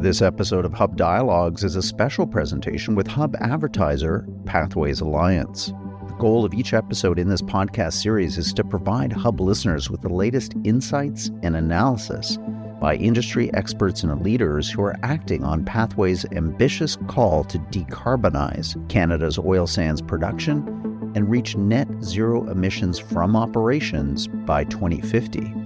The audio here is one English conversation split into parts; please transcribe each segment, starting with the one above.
This episode of Hub Dialogues is a special presentation with Hub advertiser Pathways Alliance. The goal of each episode in this podcast series is to provide Hub listeners with the latest insights and analysis by industry experts and leaders who are acting on Pathways' ambitious call to decarbonize Canada's oil sands production and reach net zero emissions from operations by 2050.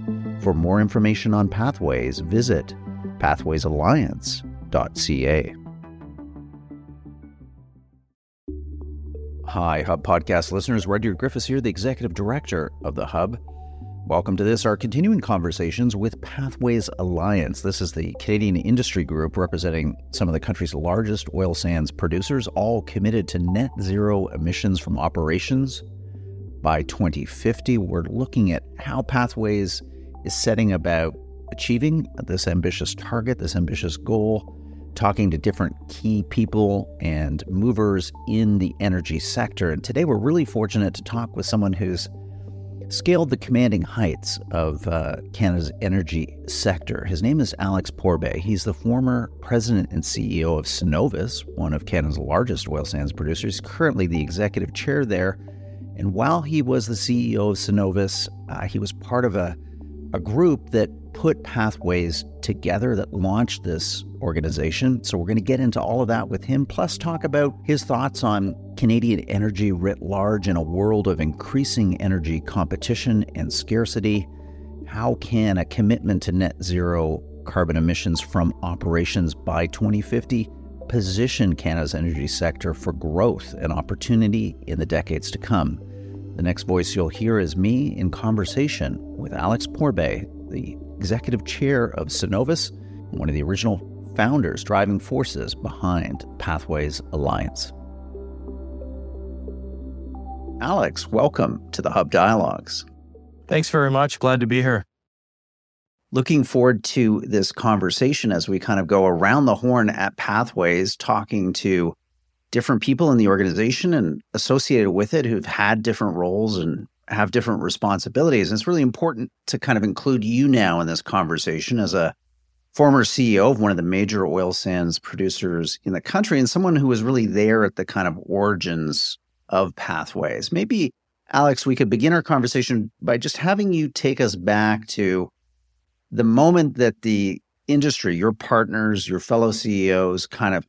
For more information on Pathways, visit pathwaysalliance.ca. Hi, Hub Podcast listeners. Rudyard Griffiths here, the Executive Director of the Hub. Welcome to this, our continuing conversations with Pathways Alliance. This is the Canadian industry group representing some of the country's largest oil sands producers, all committed to net zero emissions from operations by 2050. We're looking at how Pathways is setting about achieving this ambitious target, this ambitious goal, talking to different key people and movers in the energy sector. And today we're really fortunate to talk with someone who's scaled the commanding heights of uh, Canada's energy sector. His name is Alex Pourbaix. He's the former president and CEO of Cenovus, one of Canada's largest oil sands producers, currently the executive chair there. And while he was the CEO of Cenovus, uh, he was part of a, a group that put pathways together that launched this organization. So we're going to get into all of that with him, plus talk about his thoughts on Canadian energy writ large in a world of increasing energy competition and scarcity. How can a commitment to net zero carbon emissions from operations by 2050 position Canada's energy sector for growth and opportunity in the decades to come? The next voice you'll hear is me in conversation with Alex Pourbaix, the executive chair of Cenovus, one of the original founders, driving forces behind Pathways Alliance. Alex, welcome to the Hub Dialogues. Thanks very much. Glad to be here. Looking forward to this conversation as we kind of go around the horn at Pathways, talking to different people in the organization and associated with it who've had different roles and have different responsibilities. And it's really important to kind of include you now in this conversation as a former CEO of one of the major oil sands producers in the country and someone who was really there at the kind of origins of pathways. Maybe, Alex, we could begin our conversation by just having you take us back to the moment that the industry, your partners, your fellow CEOs kind of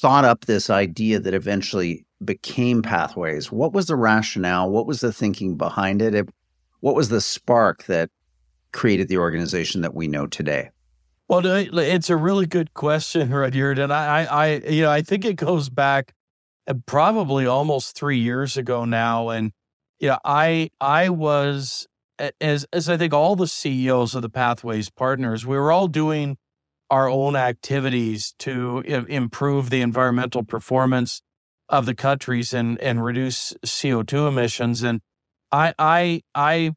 thought up this idea that eventually became Pathways. What was the rationale? What was the thinking behind it? What was the spark that created the organization that we know today? Well, it's a really good question, Rudyard, and I, I, you know, I think it goes back uh, probably almost three years ago now, and you know, I, I was as as I think all the CEOs of the Pathways partners, we were all doing our own activities to improve the environmental performance of the countries and and reduce CO2 emissions. And I I I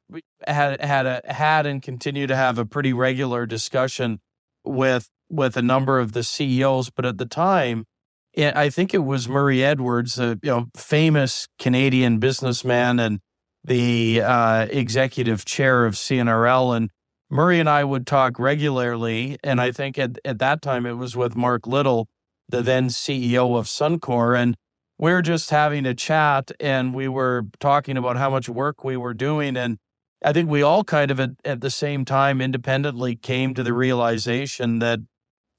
had had a had and continue to have a pretty regular discussion with with a number of the CEOs, but at the time, it, I think it was Murray Edwards, a you know famous Canadian businessman and the uh, executive chair of CNRL, and Murray and I would talk regularly. And I think at at that time it was with Mark Little, the then CEO of Suncor, and we are just having a chat and we were talking about how much work we were doing. And I think we all kind of at, at the same time independently came to the realization that,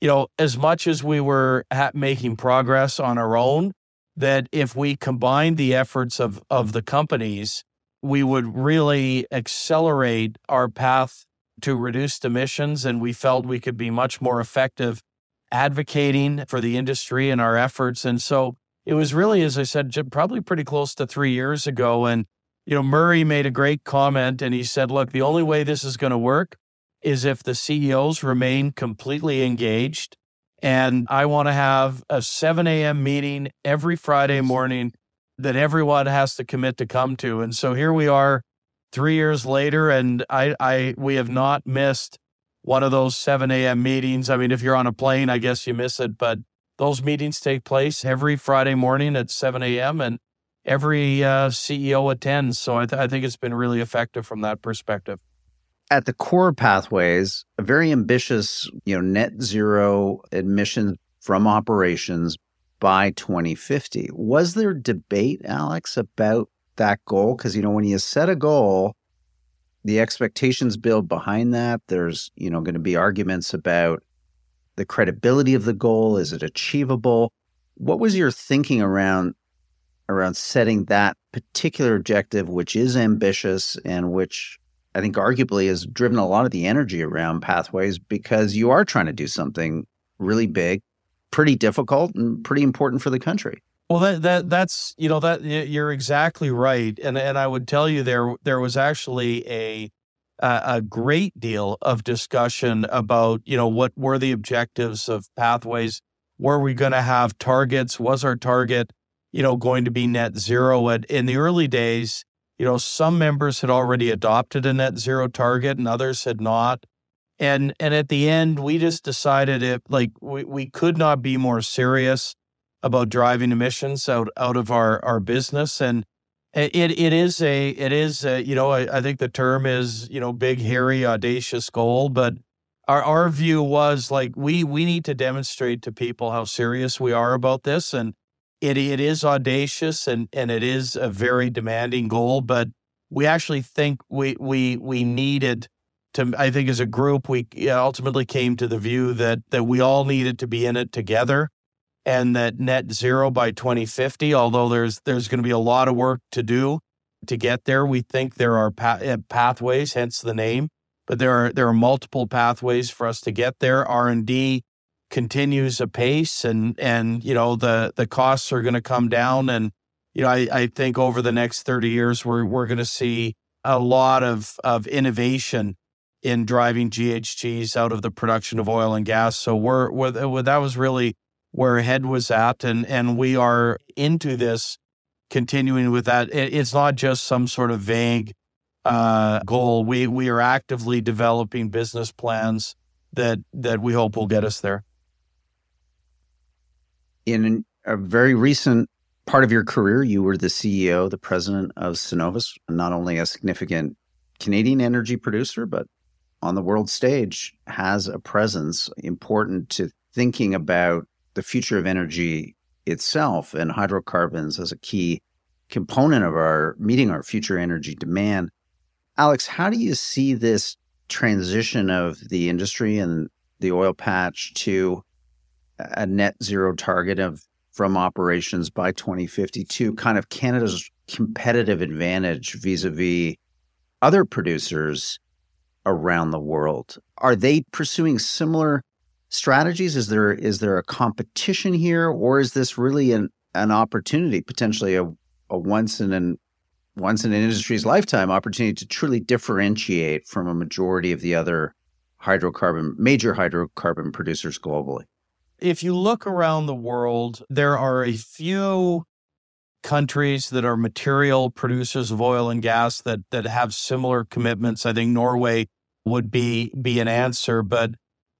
you know, as much as we were making progress on our own, that if we combined the efforts of, of the companies, we would really accelerate our path to reduced emissions. And we felt we could be much more effective advocating for the industry and our efforts. And so it was really, as I said, probably pretty close to three years ago. And, you know, Murray made a great comment and he said, look, the only way this is going to work is if the CEOs remain completely engaged. And I want to have a 7 a.m. meeting every Friday morning that everyone has to commit to come to. And so here we are three years later, and I, I we have not missed one of those 7 a.m. meetings. I mean, if you're on a plane, I guess you miss it, but those meetings take place every Friday morning at 7 a.m. and every uh, CEO attends. So I, th- I think it's been really effective from that perspective. at the core pathways, a very ambitious, you know, net zero emissions from operations by 2050. Was there debate, Alex, about that goal? Because, you know, when you set a goal, the expectations build behind that. There's, you know, going to be arguments about the credibility of the goal. Is it achievable? What was your thinking around around setting that particular objective, which is ambitious and which I think arguably has driven a lot of the energy around pathways because you are trying to do something really big, pretty difficult, and pretty important for the country. Well, that that that's you know that you're exactly right, and and I would tell you there there was actually a a great deal of discussion about you know what were the objectives of pathways. Were we going to have targets? Was our target you know going to be net zero? And in the early days, you know, some members had already adopted a net zero target and others had not. And and at the end, we just decided it like we, we could not be more serious about driving emissions out out of our our business. And it it is a it is a, you know I, I think the term is you know big hairy audacious goal, but our our view was like we we need to demonstrate to people how serious we are about this and it it is audacious and and it is a very demanding goal, but we actually think we we we needed to. I think as a group, we ultimately came to the view that that we all needed to be in it together, and that net zero by 2050. Although there's there's going to be a lot of work to do to get there, we think there are pa- eh, pathways, hence the name. But there are there are multiple pathways for us to get there. R and D continues apace and and you know the the costs are going to come down and you know I, I think over the next 30 years we're we're going to see a lot of of innovation in driving GHGs out of the production of oil and gas so we're, we're that was really where head was at and and we are into this continuing with that. It, it's not just some sort of vague uh, goal. We we are actively developing business plans that that we hope will get us there. In a very recent part of your career, you were the CEO, the president of Cenovus, not only a significant Canadian energy producer, but on the world stage has a presence important to thinking about the future of energy itself and hydrocarbons as a key component of our meeting our future energy demand. Alex, how do you see this transition of the industry and the oil patch to a net zero target of from operations by 2052, kind of Canada's competitive advantage vis-a-vis other producers around the world. Are they pursuing similar strategies? Is there is there a competition here, or is this really an an opportunity, potentially a, a once in an once in an industry's lifetime opportunity to truly differentiate from a majority of the other hydrocarbon major hydrocarbon producers globally? if you look around the world, there are a few countries that are material producers of oil and gas that that have similar commitments. I think Norway would be be an answer, but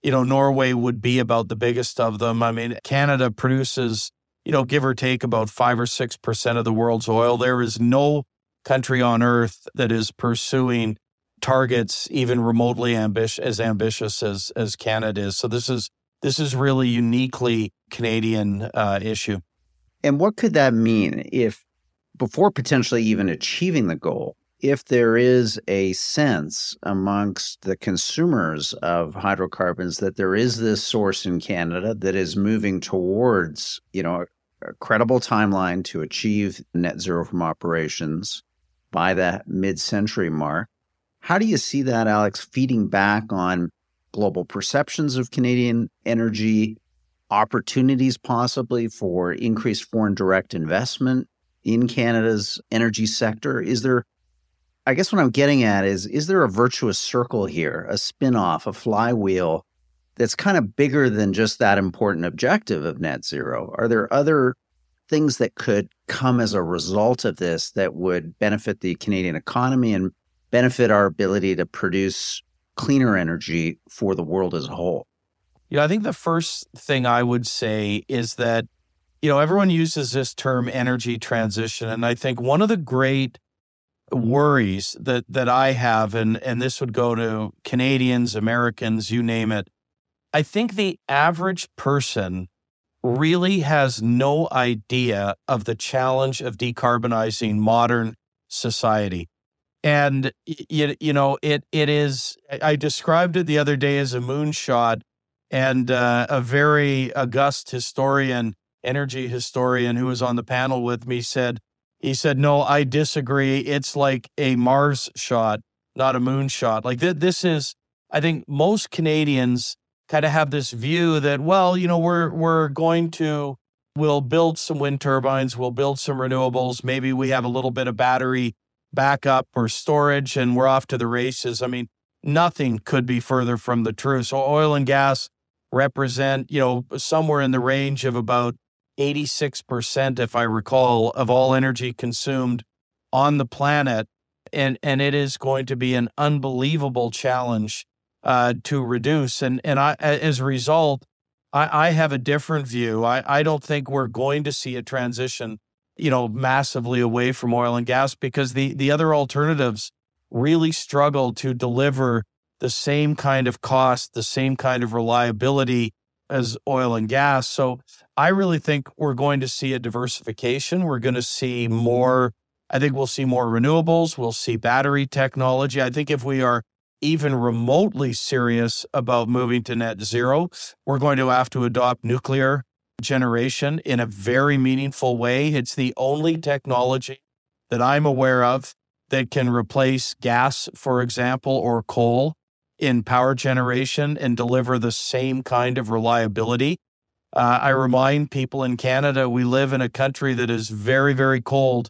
you know, Norway would be about the biggest of them. I mean, Canada produces, you know, give or take about 5 or 6% of the world's oil. There is no country on earth that is pursuing targets even remotely ambitious as ambitious as as Canada is. So this is this is really uniquely Canadian uh, issue. And what could that mean if, before potentially even achieving the goal, if there is a sense amongst the consumers of hydrocarbons that there is this source in Canada that is moving towards, you know, a credible timeline to achieve net zero from operations by that mid-century mark. How do you see that, Alex, feeding back on global perceptions of Canadian energy, opportunities possibly for increased foreign direct investment in Canada's energy sector? Is there, I guess what I'm getting at is, is there a virtuous circle here, a spin off, a flywheel that's kind of bigger than just that important objective of net zero? Are there other things that could come as a result of this that would benefit the Canadian economy and benefit our ability to produce cleaner energy for the world as a whole? You know, I think the first thing I would say is that, you know, everyone uses this term energy transition. And I think one of the great worries that that I have, and and this would go to Canadians, Americans, you name it. I think the average person really has no idea of the challenge of decarbonizing modern society. And you, you know, it it is. I described it the other day as a moonshot, and uh, a very august historian, energy historian, who was on the panel with me said, he said, "No, I disagree. It's like a Mars shot, not a moon shot. Like th- this is. I think most Canadians kind of have this view that, well, you know, we're we're going to." We'll build some wind turbines. We'll build some renewables. Maybe we have a little bit of battery backup or storage and we're off to the races. I mean, nothing could be further from the truth. So oil and gas represent, you know, somewhere in the range of about 86%, if I recall, of all energy consumed on the planet. And, and it is going to be an unbelievable challenge uh, to reduce. And, and I, as a result, I, I have a different view. I, I don't think we're going to see a transition you know, massively away from oil and gas because the the other alternatives really struggle to deliver the same kind of cost, the same kind of reliability as oil and gas. So I really think we're going to see a diversification. We're going to see more I think we'll see more renewables, we'll see battery technology. I think if we are even remotely serious about moving to net zero, we're going to have to adopt nuclear generation in a very meaningful way. It's the only technology that I'm aware of that can replace gas, for example, or coal in power generation and deliver the same kind of reliability. Uh, I remind people in Canada, we live in a country that is very, very cold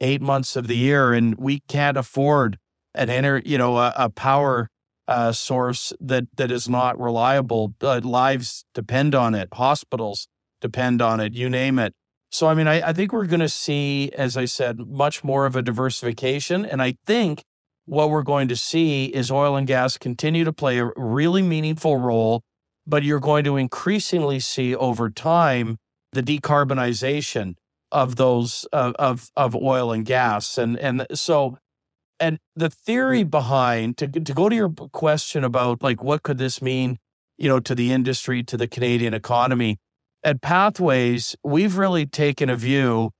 eight months of the year, and we can't afford an ener- you know, a, a power uh, source that that is not reliable. Uh, lives depend on it. Hospitals depend on it, you name it. So, I mean, I, I think we're going to see, as I said, much more of a diversification. And I think what we're going to see is oil and gas continue to play a really meaningful role, but you're going to increasingly see over time the decarbonization of those uh, of of oil and gas. And and so and the theory behind to to go to your question about like what could this mean you know to the industry to the Canadian economy at Pathways, we've really taken a view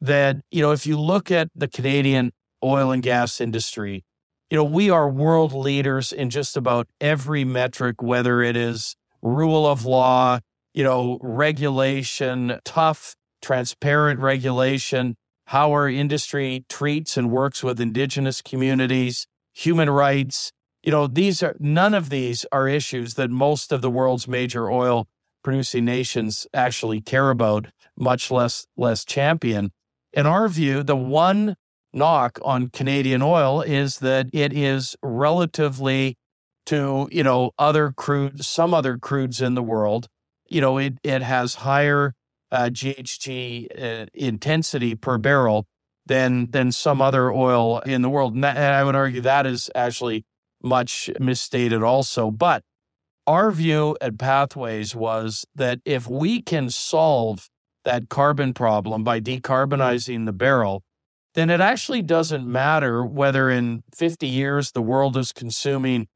that, you know, if you look at the Canadian oil and gas industry, you know, we are world leaders in just about every metric, whether it is rule of law, you know, regulation, tough, transparent regulation, how our industry treats and works with indigenous communities, human rights. You know, these are none of these are issues that most of the world's major oil producing nations actually care about, much less less champion. In our view, the one knock on Canadian oil is that it is relatively to you know other crude some other crudes in the world. You know it it has higher uh, GHG uh, intensity per barrel than than some other oil in the world. And, that, and I would argue that is actually much misstated also. But our view at Pathways was that if we can solve that carbon problem by decarbonizing the barrel, then it actually doesn't matter whether in 50 years the world is consuming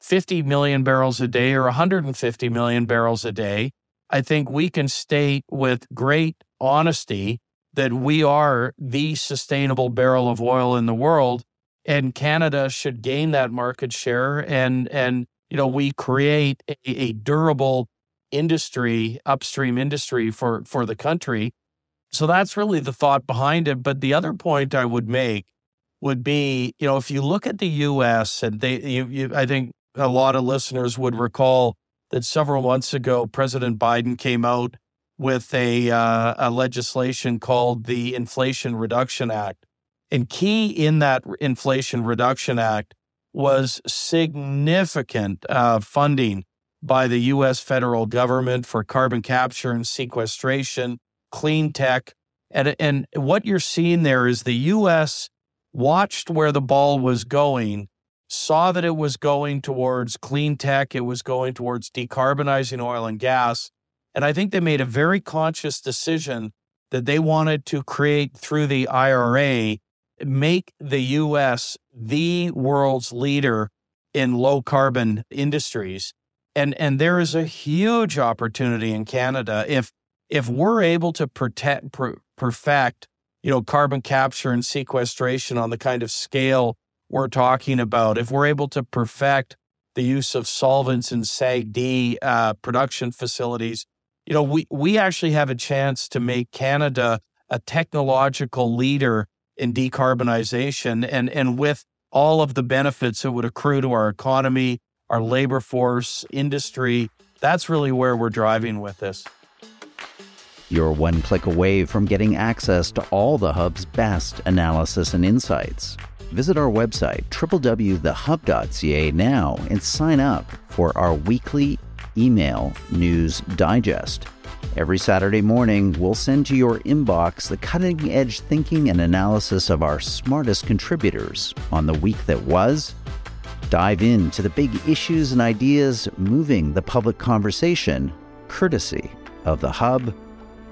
50 million barrels a day or 150 million barrels a day. I think we can state with great honesty that we are the sustainable barrel of oil in the world and Canada should gain that market share and and you know, we create a, a durable industry, upstream industry for for the country. So that's really the thought behind it. But the other point I would make would be, you know, if you look at the U.S. and they, you, you, I think a lot of listeners would recall that several months ago, President Biden came out with a, uh, a legislation called the Inflation Reduction Act. And key in that Inflation Reduction Act was significant uh, funding by the U.S. federal government for carbon capture and sequestration, clean tech. And, and what you're seeing there is the U.S. watched where the ball was going, saw that it was going towards clean tech, it was going towards decarbonizing oil and gas. And I think they made a very conscious decision that they wanted to create through the IRA make the US the world's leader in low carbon industries. And, and there is a huge opportunity in Canada if if we're able to protect per, perfect you know carbon capture and sequestration on the kind of scale we're talking about if we're able to perfect the use of solvents in SAGD uh, production facilities you know we we actually have a chance to make Canada a technological leader in decarbonization and and with all of the benefits that would accrue to our economy, our labor force, industry, that's really where we're driving with this. You're one click away from getting access to all the Hub's best analysis and insights. Visit our website, www.thehub.ca now and sign up for our weekly email news digest. Every Saturday morning, we'll send to your inbox the cutting edge thinking and analysis of our smartest contributors on the week that was. Dive into the big issues and ideas moving the public conversation, courtesy of the Hub.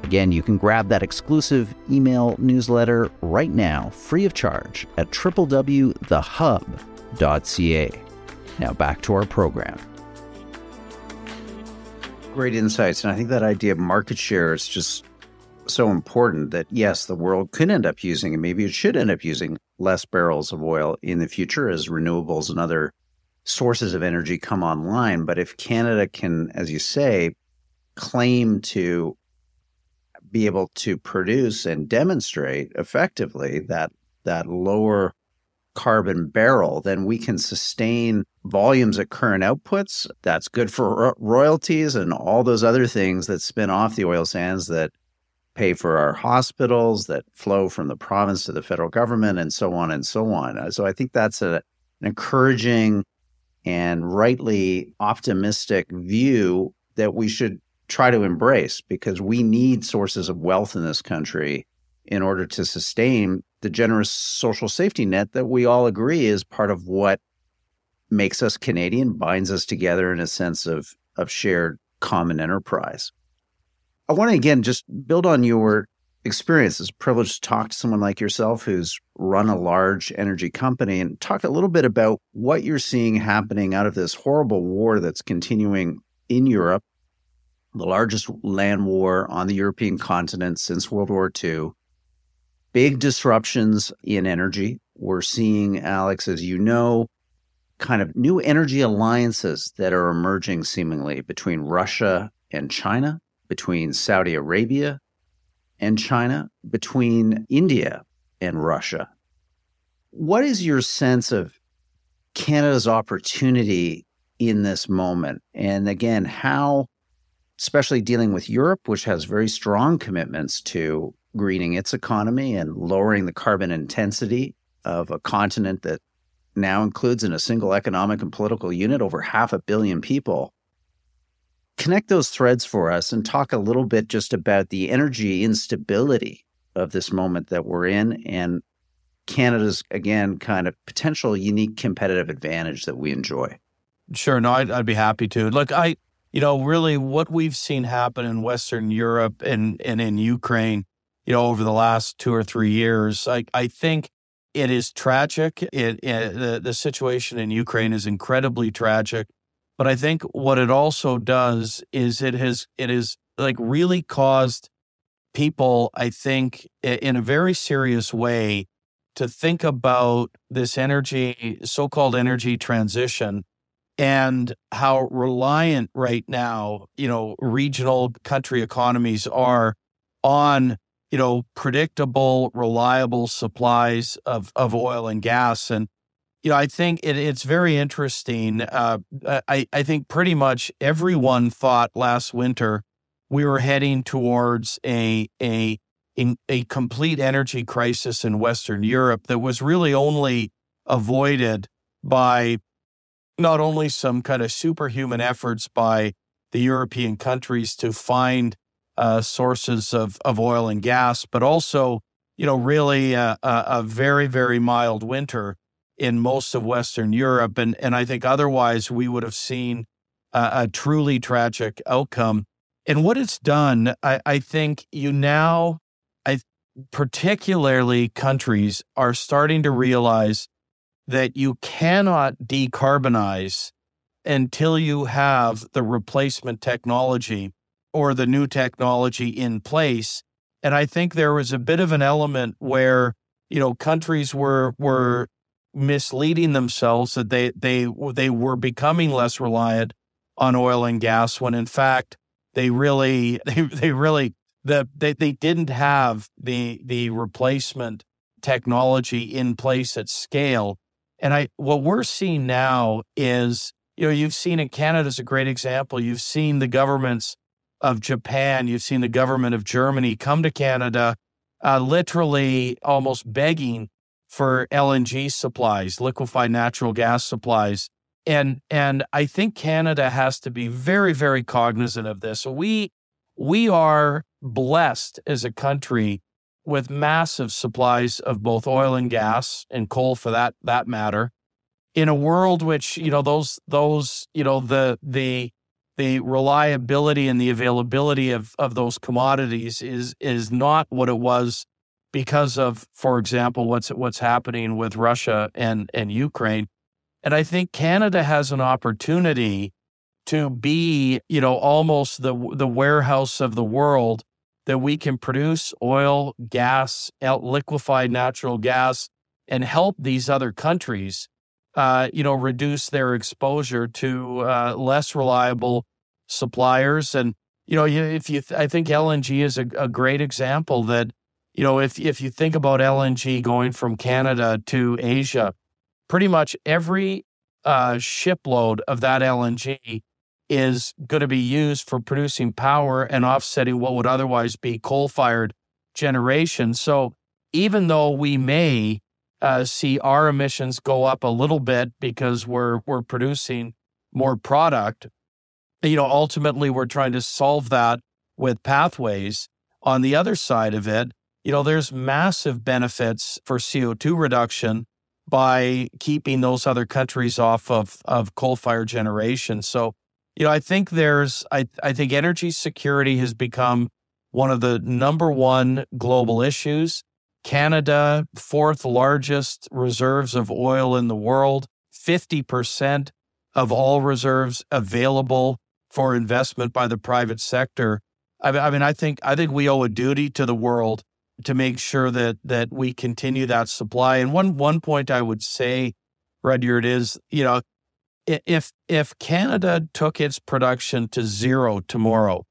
Again, you can grab that exclusive email newsletter right now, free of charge, at www.thehub.ca. Now back to our program great insights. And I think that idea of market share is just so important that yes, the world could end up using, and maybe it should end up using less barrels of oil in the future as renewables and other sources of energy come online. But if Canada can, as you say, claim to be able to produce and demonstrate effectively that that lower carbon barrel, then we can sustain volumes at current outputs. That's good for ro- royalties and all those other things that spin off the oil sands that pay for our hospitals, that flow from the province to the federal government, and so on and so on. Uh, so I think that's a, an encouraging and rightly optimistic view that we should try to embrace because we need sources of wealth in this country in order to sustain the generous social safety net that we all agree is part of what makes us Canadian, binds us together in a sense of of shared common enterprise. I want to again just build on your experience. It's a privilege to talk to someone like yourself who's run a large energy company and talk a little bit about what you're seeing happening out of this horrible war that's continuing in Europe, the largest land war on the European continent since World War II big disruptions in energy. We're seeing, Alex, as you know, kind of new energy alliances that are emerging seemingly between Russia and China, between Saudi Arabia and China, between India and Russia. What is your sense of Canada's opportunity in this moment? And again, how, especially dealing with Europe, which has very strong commitments to greening its economy and lowering the carbon intensity of a continent that now includes in a single economic and political unit over half a billion people. Connect those threads for us and talk a little bit just about the energy instability of this moment that we're in and Canada's, again, kind of potential unique competitive advantage that we enjoy. Sure. No, I'd, I'd be happy to. Look, I, you know, really what we've seen happen in Western Europe and, and in Ukraine you know, over the last two or three years. I, I think it is tragic. It, it, the, the situation in Ukraine is incredibly tragic. But I think what it also does is it has it is like really caused people, I think, in a very serious way to think about this energy, so-called energy transition and how reliant right now, you know, regional country economies are on you know, predictable, reliable supplies of, of oil and gas. And, you know, I think it, it's very interesting. Uh, I, I think pretty much everyone thought last winter we were heading towards a, a, a, a complete energy crisis in Western Europe that was really only avoided by not only some kind of superhuman efforts by the European countries to find uh, sources of, of oil and gas, but also, you know, really a, a, very, very mild winter in most of Western Europe. And, and I think otherwise we would have seen a, a truly tragic outcome. And what it's done, I, I think you now, I, particularly countries, are starting to realize that you cannot decarbonize until you have the replacement technology or the new technology in place. And I think there was a bit of an element where, you know, countries were were misleading themselves that they they they were becoming less reliant on oil and gas when in fact they really they, they really the they, they didn't have the the replacement technology in place at scale and i what we're seeing now is you know you've seen in canada is a great example you've seen the governments of japan you've seen the government of germany come to canada uh, literally almost begging for lng supplies liquefied natural gas supplies and and I think Canada has to be very very cognizant of this. We we are blessed as a country with massive supplies of both oil and gas and coal for that that matter in a world which you know those those you know the the the reliability and the availability of of those commodities is is not what it was because of for example what's what's happening with Russia and and Ukraine. And I think Canada has an opportunity to be, you know, almost the the warehouse of the world that we can produce oil, gas, liquefied natural gas, and help these other countries, uh, you know, reduce their exposure to uh, less reliable suppliers. And you know, if you, th- I think LNG is a, a great example that, you know, if if you think about LNG going from Canada to Asia, pretty much every uh, shipload of that LNG is going to be used for producing power and offsetting what would otherwise be coal fired generation. So even though we may uh, see our emissions go up a little bit because we're we're producing more product, you know, ultimately we're trying to solve that with pathways. On the other side of it, you know, there's massive benefits for CO2 reduction by keeping those other countries off of, of coal fired generation. So, you know, I think there's, I, I think energy security has become one of the number one global issues. Canada, fourth largest reserves of oil in the world, 50% of all reserves available for investment by the private sector. I, I mean, I think, I think we owe a duty to the world to make sure that that we continue that supply. And one one point I would say, Rudyard, is you know, if if Canada took its production to zero tomorrow,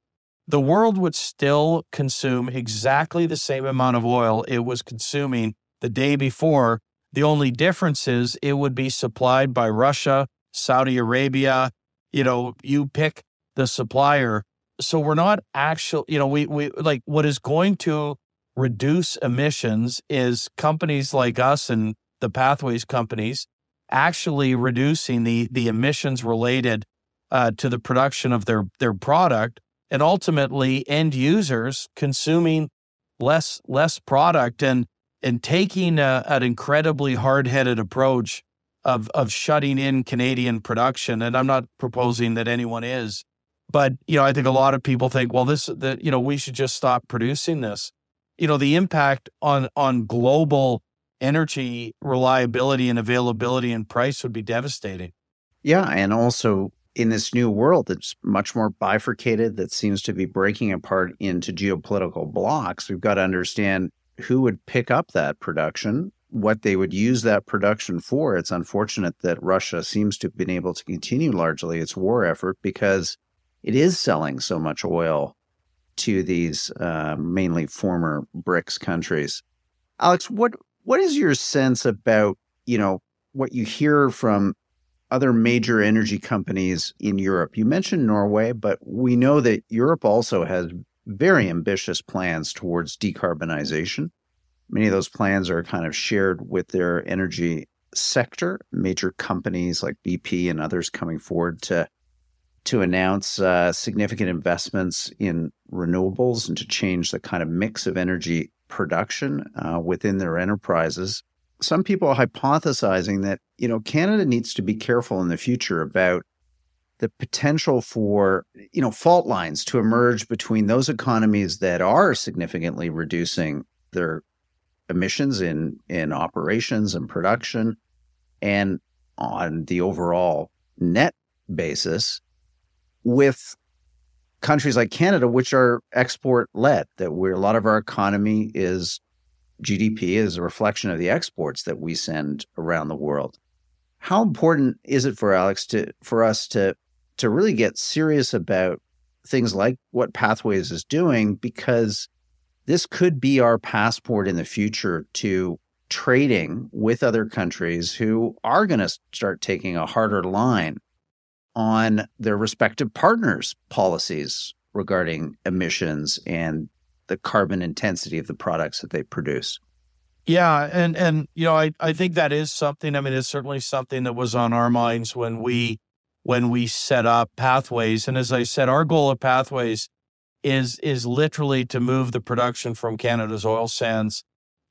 the world would still consume exactly the same amount of oil it was consuming the day before. The only difference is it would be supplied by Russia, Saudi Arabia. You know, you pick the supplier. So we're not actually, you know, we we like what is going to reduce emissions is companies like us and the pathways companies actually reducing the the emissions related uh, to the production of their their product and ultimately end users consuming less less product and and taking a, an incredibly hard-headed approach of of shutting in Canadian production. And I'm not proposing that anyone is but you know I think a lot of people think well this that you know we should just stop producing this. You know the impact on on global energy reliability and availability and price would be devastating. Yeah, and also in this new world that's much more bifurcated that seems to be breaking apart into geopolitical blocks, we've got to understand who would pick up that production, what they would use that production for. It's unfortunate that Russia seems to have been able to continue largely its war effort because it is selling so much oil to these uh, mainly former BRICS countries. Alex, what what is your sense about you know what you hear from other major energy companies in Europe? You mentioned Norway, but we know that Europe also has very ambitious plans towards decarbonization. Many of those plans are kind of shared with their energy sector, major companies like BP and others coming forward to to announce uh, significant investments in renewables and to change the kind of mix of energy production uh, within their enterprises. Some people are hypothesizing that you know Canada needs to be careful in the future about the potential for you know fault lines to emerge between those economies that are significantly reducing their emissions in in operations and production and on the overall net basis with countries like Canada, which are export led, that where a lot of our economy is GDP is a reflection of the exports that we send around the world. How important is it for Alex to for us to to really get serious about things like what Pathways is doing because this could be our passport in the future to trading with other countries who are going to start taking a harder line on their respective partners' policies regarding emissions and the carbon intensity of the products that they produce. Yeah, and and you know, I I think that is something. I mean, it's certainly something that was on our minds when we when we set up pathways. And as I said, our goal of pathways is is literally to move the production from Canada's oil sands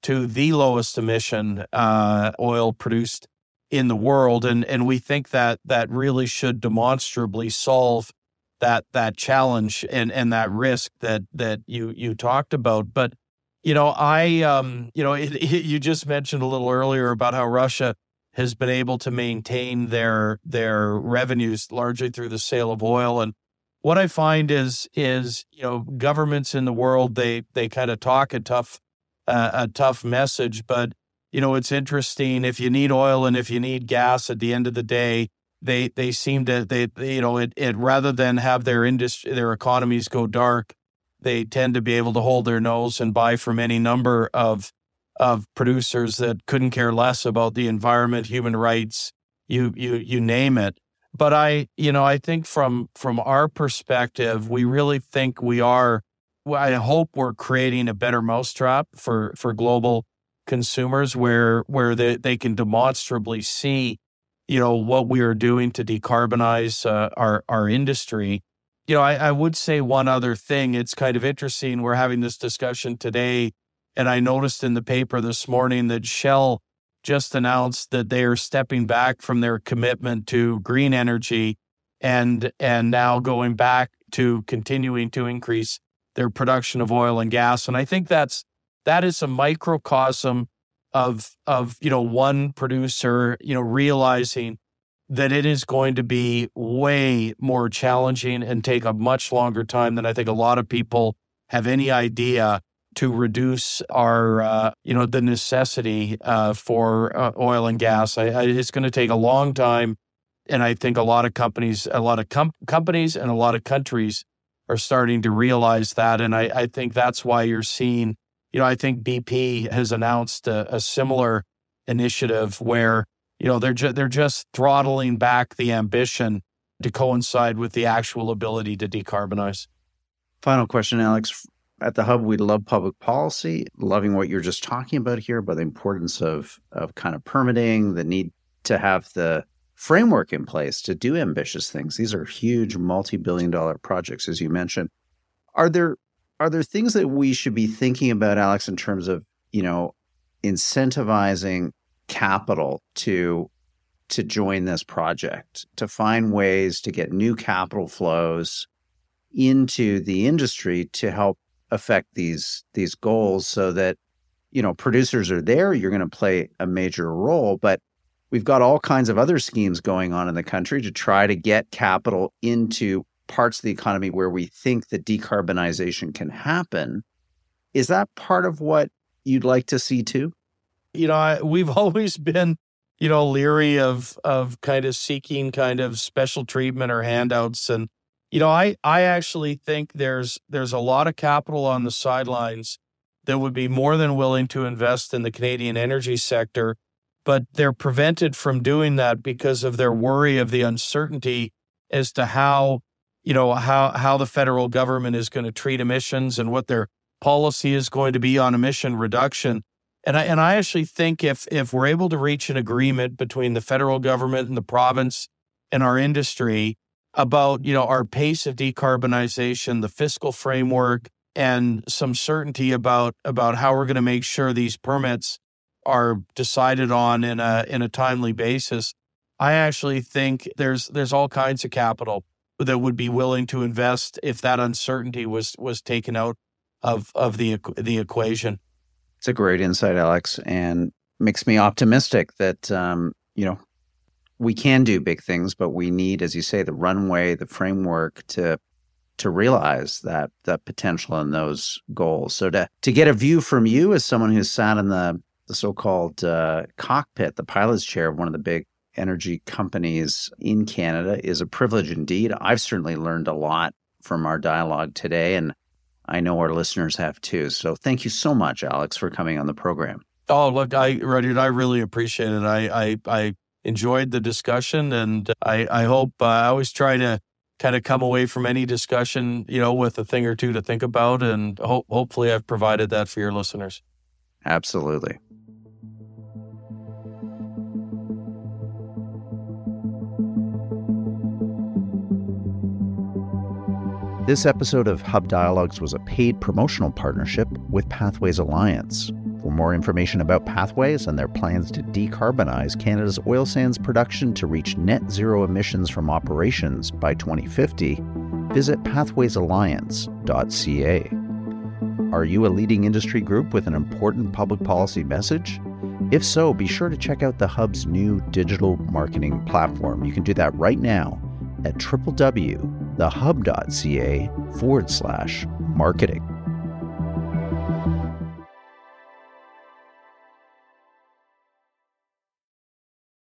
to the lowest emission uh, oil produced in the world, and and we think that that really should demonstrably solve that that challenge and and that risk that that you you talked about. But you know, I um, you know, it, it, you just mentioned a little earlier about how Russia has been able to maintain their their revenues largely through the sale of oil and what I find is is you know governments in the world they they kind of talk a tough uh, a tough message but you know it's interesting if you need oil and if you need gas at the end of the day they they seem to they, they you know it, it rather than have their industry their economies go dark they tend to be able to hold their nose and buy from any number of of producers that couldn't care less about the environment, human rights, you you you name it. But I, you know, I think from from our perspective, we really think we are. I hope we're creating a better mousetrap for for global consumers, where where they, they can demonstrably see, you know, what we are doing to decarbonize uh, our our industry you know, I, I would say one other thing. It's kind of interesting. We're having this discussion today, and I noticed in the paper this morning that Shell just announced that they are stepping back from their commitment to green energy and and now going back to continuing to increase their production of oil and gas. And I think that's that is a microcosm of of you know one producer you know realizing that it is going to be way more challenging and take a much longer time than I think a lot of people have any idea to reduce our, uh, you know, the necessity uh, for uh, oil and gas. I, I, it's going to take a long time, and I think a lot of companies, a lot of com- companies, and a lot of countries are starting to realize that. And I, I, think that's why you're seeing, you know, I think BP has announced a, a similar initiative where you know they're ju- they're just throttling back the ambition to coincide with the actual ability to decarbonize. Final question, Alex. At the hub, we love public policy, loving what you're just talking about here, about the importance of of kind of permitting, the need to have the framework in place to do ambitious things. These are huge multi-billion dollar projects, as you mentioned. Are there are there things that we should be thinking about, Alex, in terms of, you know, incentivizing capital to to join this project to find ways to get new capital flows into the industry to help affect these these goals so that you know producers are there you're going to play a major role but we've got all kinds of other schemes going on in the country to try to get capital into parts of the economy where we think that decarbonization can happen is that part of what you'd like to see too? You know, I, we've always been, you know, leery of of kind of seeking kind of special treatment or handouts, and you know, I I actually think there's there's a lot of capital on the sidelines that would be more than willing to invest in the Canadian energy sector, but they're prevented from doing that because of their worry of the uncertainty as to how you know how how the federal government is going to treat emissions and what their policy is going to be on emission reduction. And I and I actually think if if we're able to reach an agreement between the federal government and the province and our industry about, you know, our pace of decarbonization, the fiscal framework, and some certainty about about how we're going to make sure these permits are decided on in a in a timely basis, I actually think there's there's all kinds of capital that would be willing to invest if that uncertainty was was taken out of of the the equation. It's a great insight, Alex, and makes me optimistic that um, you know we can do big things, but we need, as you say, the runway, the framework to to realize that the potential in those goals. So to to get a view from you as someone who's sat in the the so-called uh, cockpit, the pilot's chair of one of the big energy companies in Canada is a privilege indeed. I've certainly learned a lot from our dialogue today, and I know our listeners have too. So thank you so much, Alex, for coming on the program. Oh, look, I, Rudyard, I really appreciate it. I, I, I enjoyed the discussion, and I, I hope uh, I always try to kind of come away from any discussion, you know, with a thing or two to think about, and ho- hopefully, I've provided that for your listeners. Absolutely. This episode of Hub Dialogues was a paid promotional partnership with Pathways Alliance. For more information about Pathways and their plans to decarbonize Canada's oil sands production to reach net zero emissions from operations by 2050, visit pathwaysalliance.ca. Are you a leading industry group with an important public policy message? If so, be sure to check out the Hub's new digital marketing platform. You can do that right now at www.thehub.ca forward slash marketing.